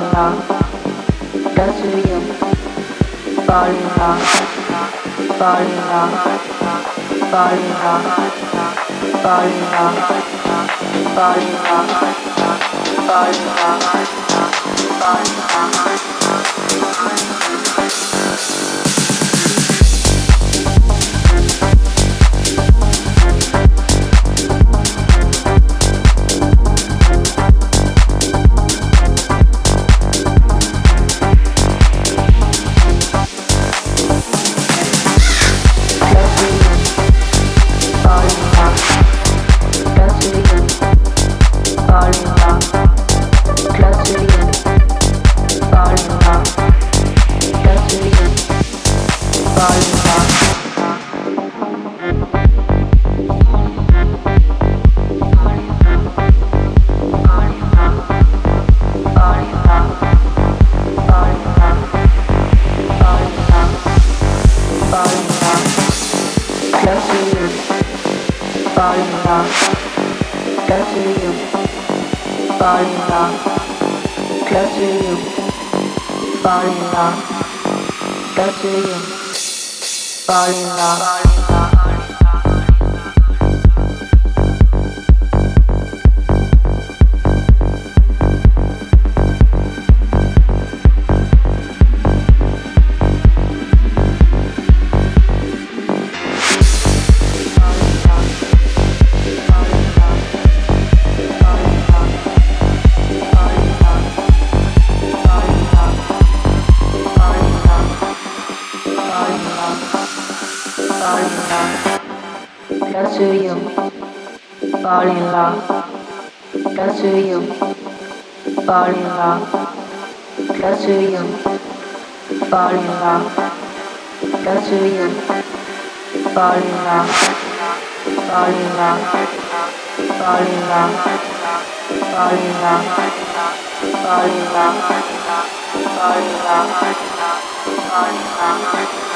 in love. But do falling fall in love? fall in love. That's who you fall in love. That's who you fall in love. That's who you fall in love. That's who you fall in love. Fall in love. Fall in love. Fall in love. Fall in love. Fall in love. Fall in love.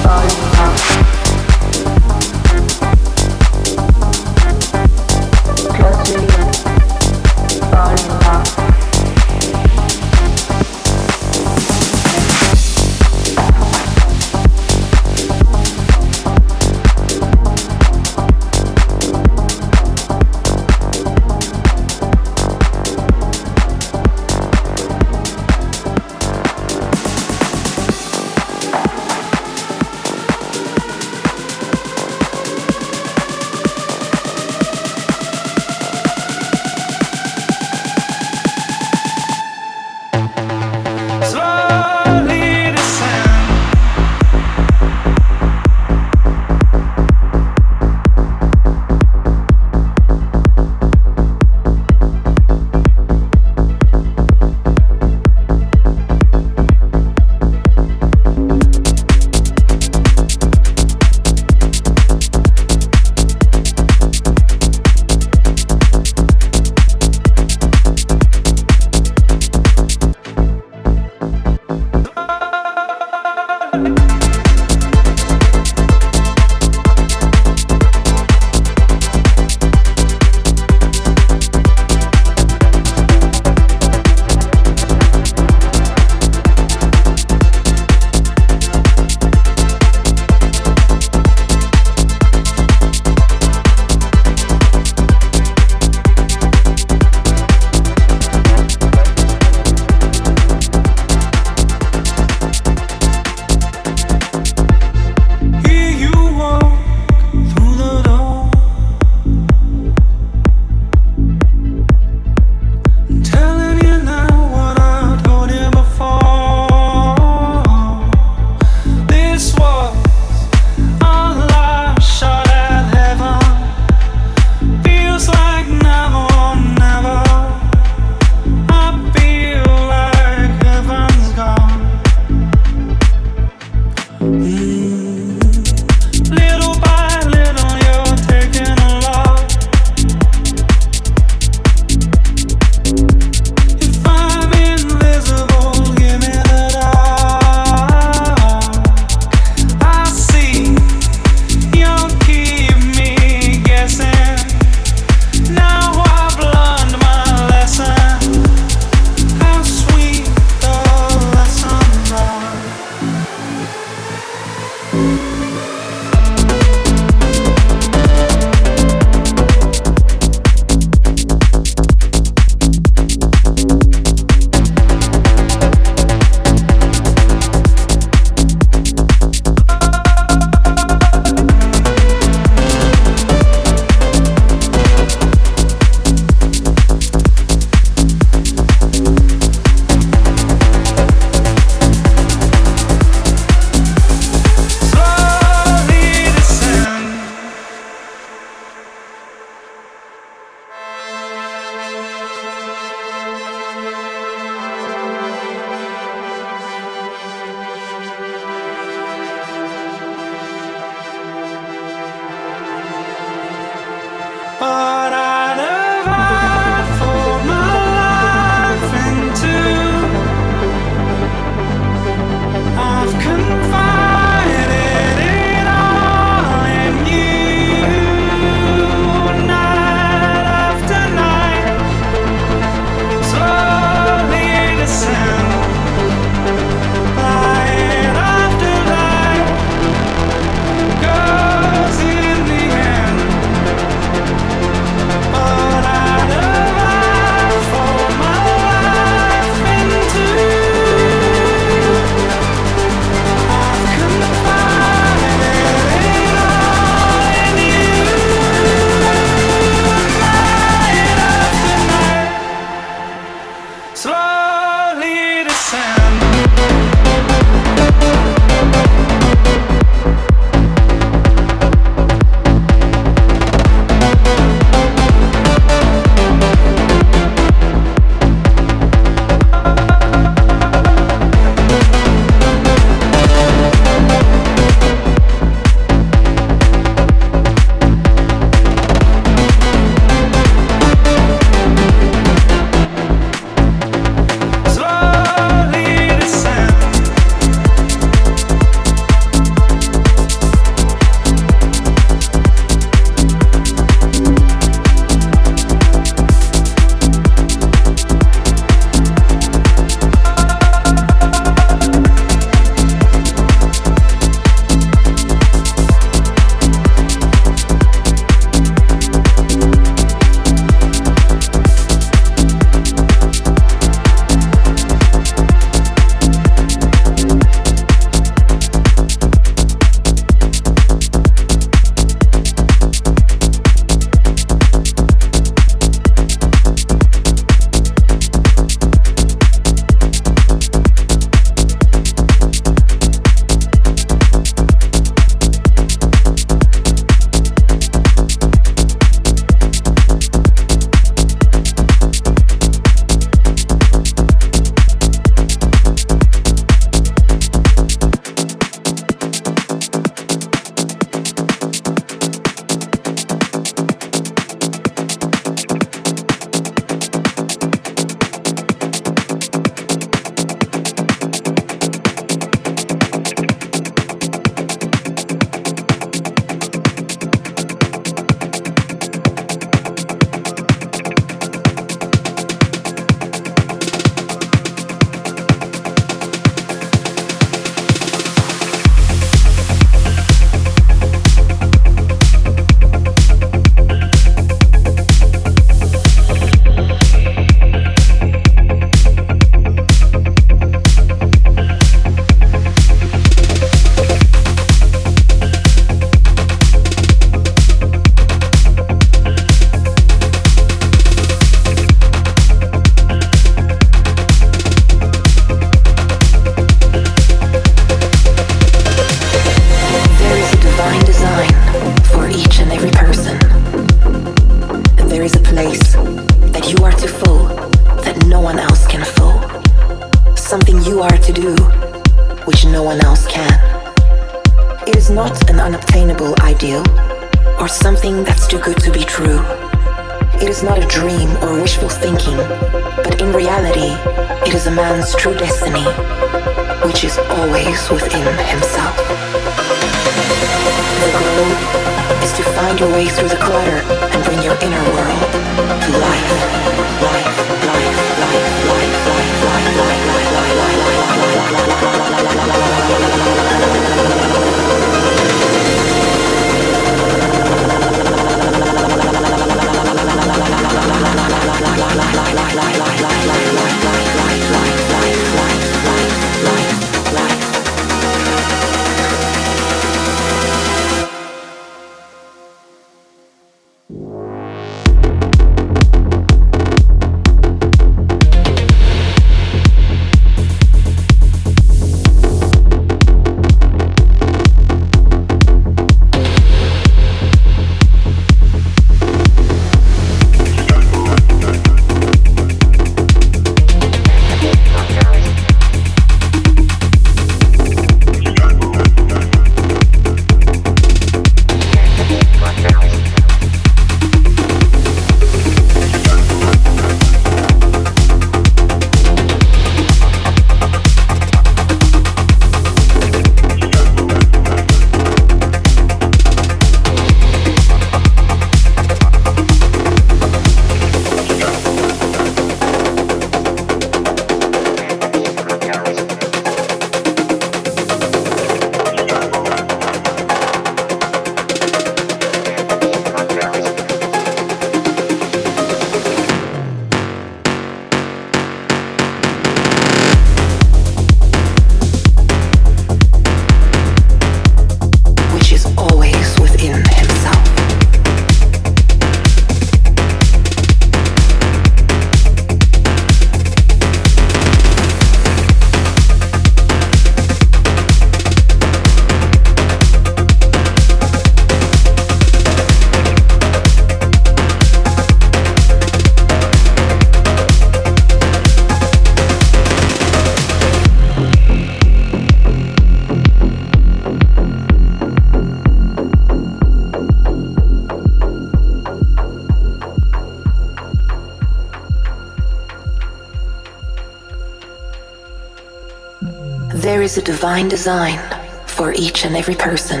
Is a divine design for each and every person.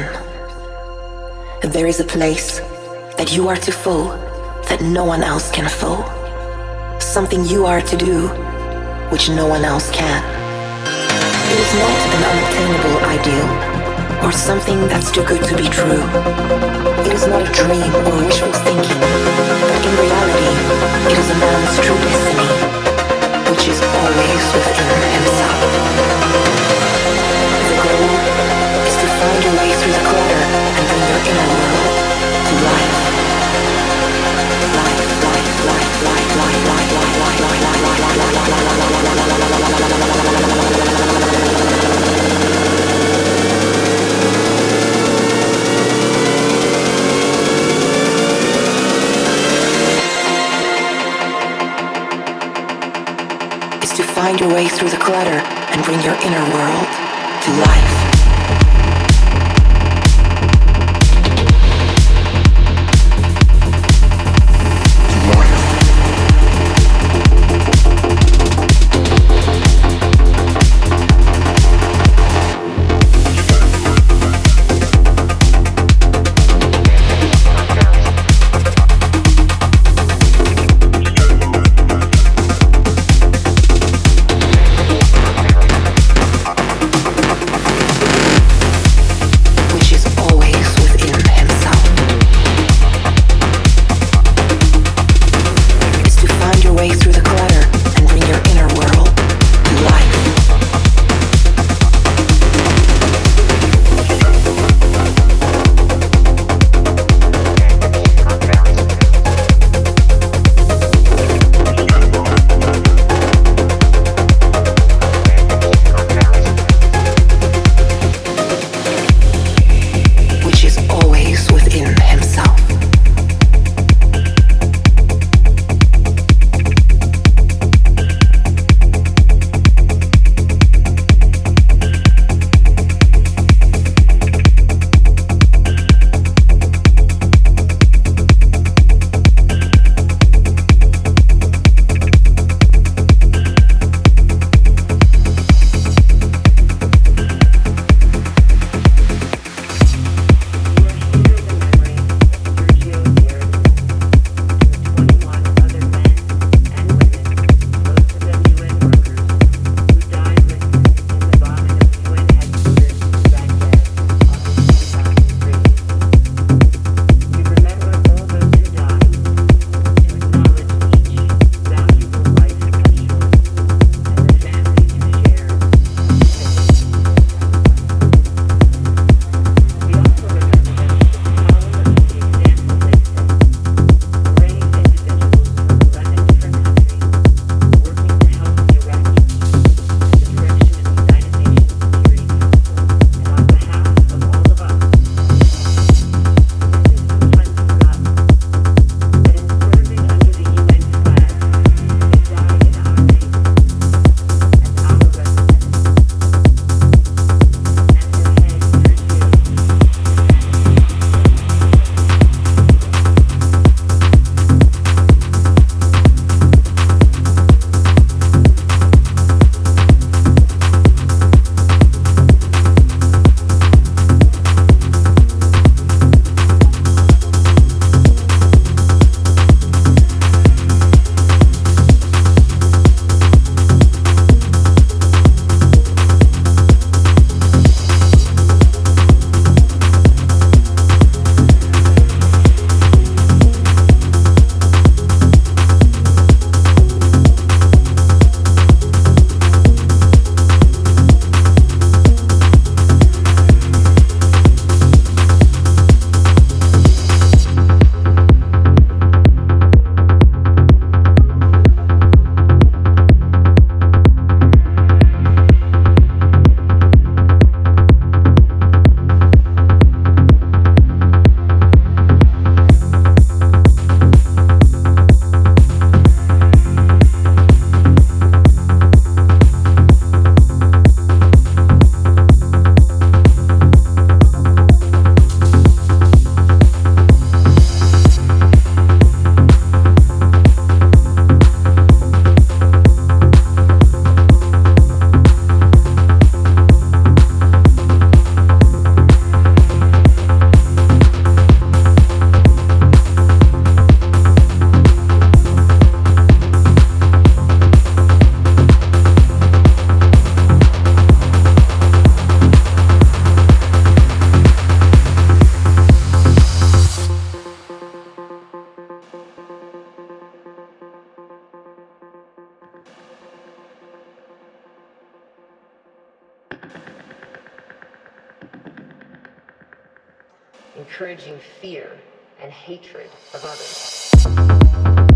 There is a place that you are to fill that no one else can fill. Something you are to do which no one else can. It is not an unattainable ideal or something that's too good to be true. It is not a dream or wishful thinking, but in reality, it is a man's true destiny, which is always within himself. Find your way through the clutter and bring your inner world to life. Find your way through the clutter and bring your inner world to life. encouraging fear and hatred of others.